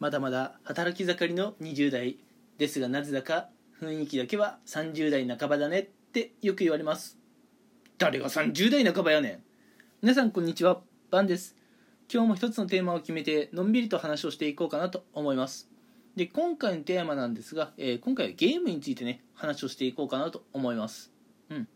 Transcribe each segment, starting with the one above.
まだまだ働き盛りの20代ですがなぜだか雰囲気だけは30代半ばだねってよく言われます。誰が30代半ばやねん。皆さんこんにちは。バンです。今日も一つのテーマを決めてのんびりと話をしていこうかなと思います。で今回のテーマなんですが、えー今回はゲームについてね話をしていこうかなと思います。うん。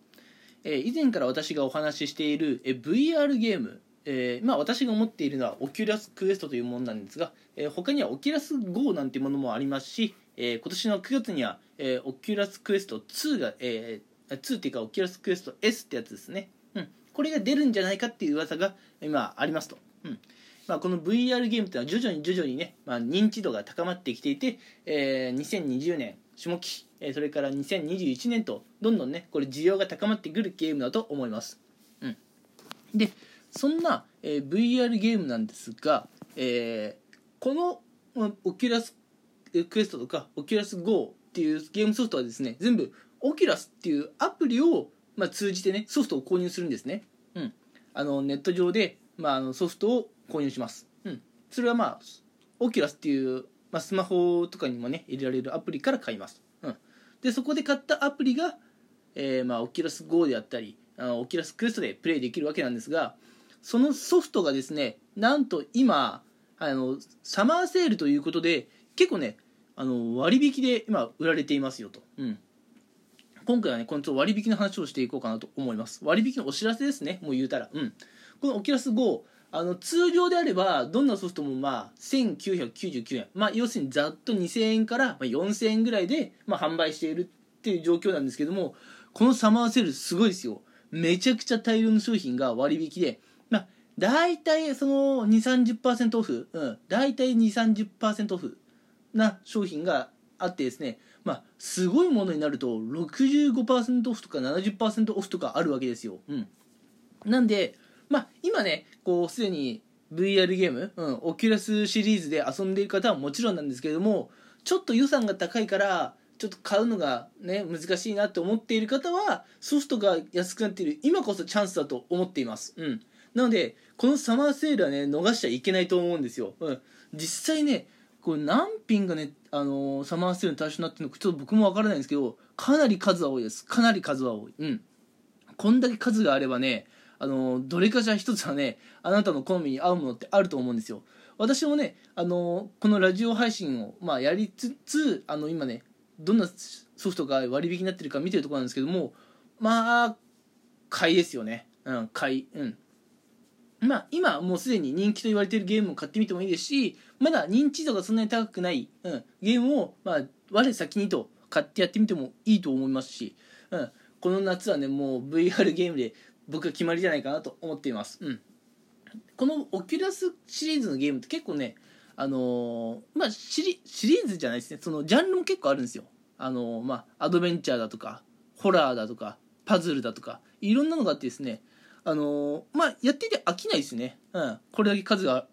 えー以前から私がお話ししている、えー VR ゲームえーまあ、私が思っているのは Oculus Quest というものなんですが、えー他にはオキュラス GO なんていうものもありますし、えー今年の9月には、えー Oculus Quest 2が、えー、2っていうかオキュラスクエスト S ってやつですね、うん、これが出るんじゃないかっていう噂が今ありますと、うん。まあ、この VR ゲームっていうのは徐々に徐々にね、まあ、認知度が高まってきていて、えー2020年下期、えーそれから2021年とどんどんねこれ需要が高まってくるゲームだと思います、うん、でそんな、えー VR ゲームなんですが、えーこのまあ Oculus Quest とかオキュラス GO っていうゲームソフトはですね全部 Oculus っていうアプリを、まあ、通じてねソフトを購入するんですね、うん、あのネット上で、まあ、あのソフトを購入します、うん、それはまあ Oculus っていう、まあ、スマホとかにもね入れられるアプリから買います、うん、でそこで買ったアプリが、えーまあ、 Oculus GO であったりあの Oculus Quest でプレイできるわけなんですがそのソフトがですねなんと今あのサマーセールということで結構ねあの割引で今売られていますよと、うん、今回はねこの割引の話をしていこうかなと思います。割引のお知らせですねもう言うたら、うん、このオキュラス GO あの通常であればどんなソフトもまあ1999円、まあ、要するにざっと2000円から4000円ぐらいでまあ販売しているっていう状況なんですけどもこのサマーセールすごいですよ。めちゃくちゃ大量の商品が割引でまあ大体その2、30%オフ、うん、大体2、30%オフな商品があってですね。まあすごいものになると65%オフとか70%オフとかあるわけですよ、うん、なんでまあ今ねこうすでに VR ゲーム、うん、 Oculus シリーズで遊んでいる方はもちろんなんですけれどもちょっと予算が高いからちょっと買うのがね難しいなって思っている方はソフトが安くなっている今こそチャンスだと思っています。うん。なのでこのサマーセールはね逃しちゃいけないと思うんですよ、うん、実際ねこれ何品がね、あのーサマーセールの対象になってるのかちょっと僕もわからないんですけどかなり数は多いです。かなり数は多い。うん。こんだけ数があればねあのーどれかじゃ一つはねあなたの好みに合うものってあると思うんですよ。私もね、あのーこのラジオ配信を、まあ、やりつつあの今ねどんなソフトが割引になってるか見てるところなんですけどもまあ買いですよね。うん買い。うん。まあ今もうすでに人気と言われているゲームを買ってみてもいいですしまだ認知度がそんなに高くない、うん、ゲームを、まあ、我先にと買ってやってみてもいいと思いますし、うん、この夏はねもう VR ゲームで僕は決まりじゃないかなと思っています、うん、このオキュラスシリーズのゲームって結構ねあのーまあシリーズじゃないですね。そのジャンルも結構あるんですよ。あのーまあアドベンチャーだとかホラーだとかパズルだとかいろんなのがあってですねあのまあやってて飽きないですね。うん。これだけ数が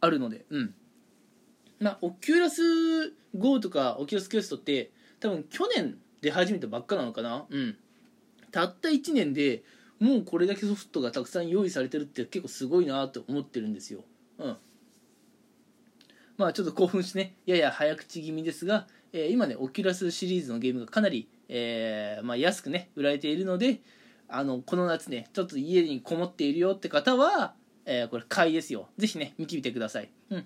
あるので。うん。まあオキュラス GO とかオキュラスクエストって多分去年出始めたばっかなのかな。うん。たった1年でもうこれだけソフトがたくさん用意されてるって結構すごいなと思ってるんですよ。うん。まあちょっと興奮してね。やや早口気味ですが、えー今ねオキュラスシリーズのゲームがかなり、えーまあ、安くね売られているのであのこの夏ねちょっと家にこもっているよって方は、えーこれ買いですよ。ぜひね見てみてください、うん、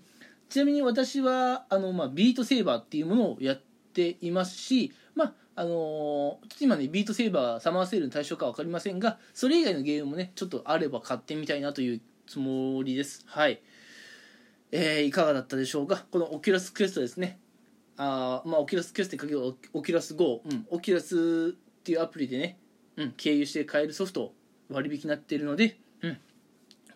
ちなみに私はあの、まあ、ビートセーバーっていうものをやっていますしまああのーちょっと今ねビートセーバーサマーセールの対象か分かりませんがそれ以外のゲームもねちょっとあれば買ってみたいなというつもりです。はい。えーいかがだったでしょうか？このオキュラスクエストですね。あーまあオキュラスクエストにかけるオキュラス GO、うん、オキュラスっていうアプリでね、うん、経由して買えるソフト割引になっているので、うん、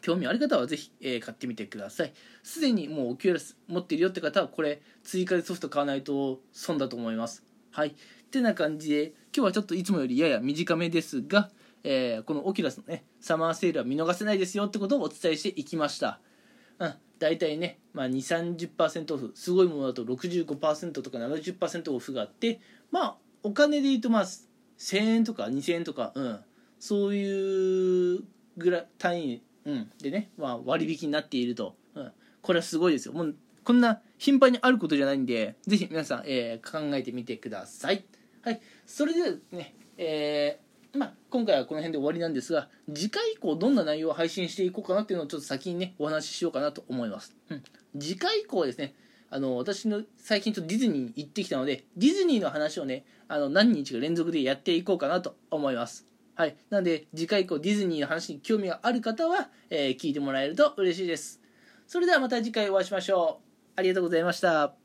興味ある方はぜひ、えー買ってみてください。すでにもうオキュラス持っているよって方はこれ追加でソフト買わないと損だと思います。はい。ってな感じで今日はちょっといつもよりやや短めですが、えーこのオキュラスのねサマーセールは見逃せないですよってことをお伝えしていきました。うん、大体ね、まあ、230%オフ。すごいものだと65%とか70%オフがあってまあお金で言うとまあ1000円とか2000円とか、うん、そういうぐらい単位、うん、でね、まあ、割引になっていると、うん、これはすごいですよ。もうこんな頻繁にあることじゃないんでぜひ皆さん、えー考えてみてください。はい。それではねえーまあ、今回はこの辺で終わりなんですが次回以降どんな内容を配信していこうかなっていうのをちょっと先にねお話ししようかなと思います、うん、次回以降はですねあの私の最近ちょっとディズニーに行ってきたのでディズニーの話をねあの何日か連続でやっていこうかなと思います。はい。なので次回以降ディズニーの話に興味がある方は、えー聞いてもらえると嬉しいです。それではまた次回お会いしましょう。ありがとうございました。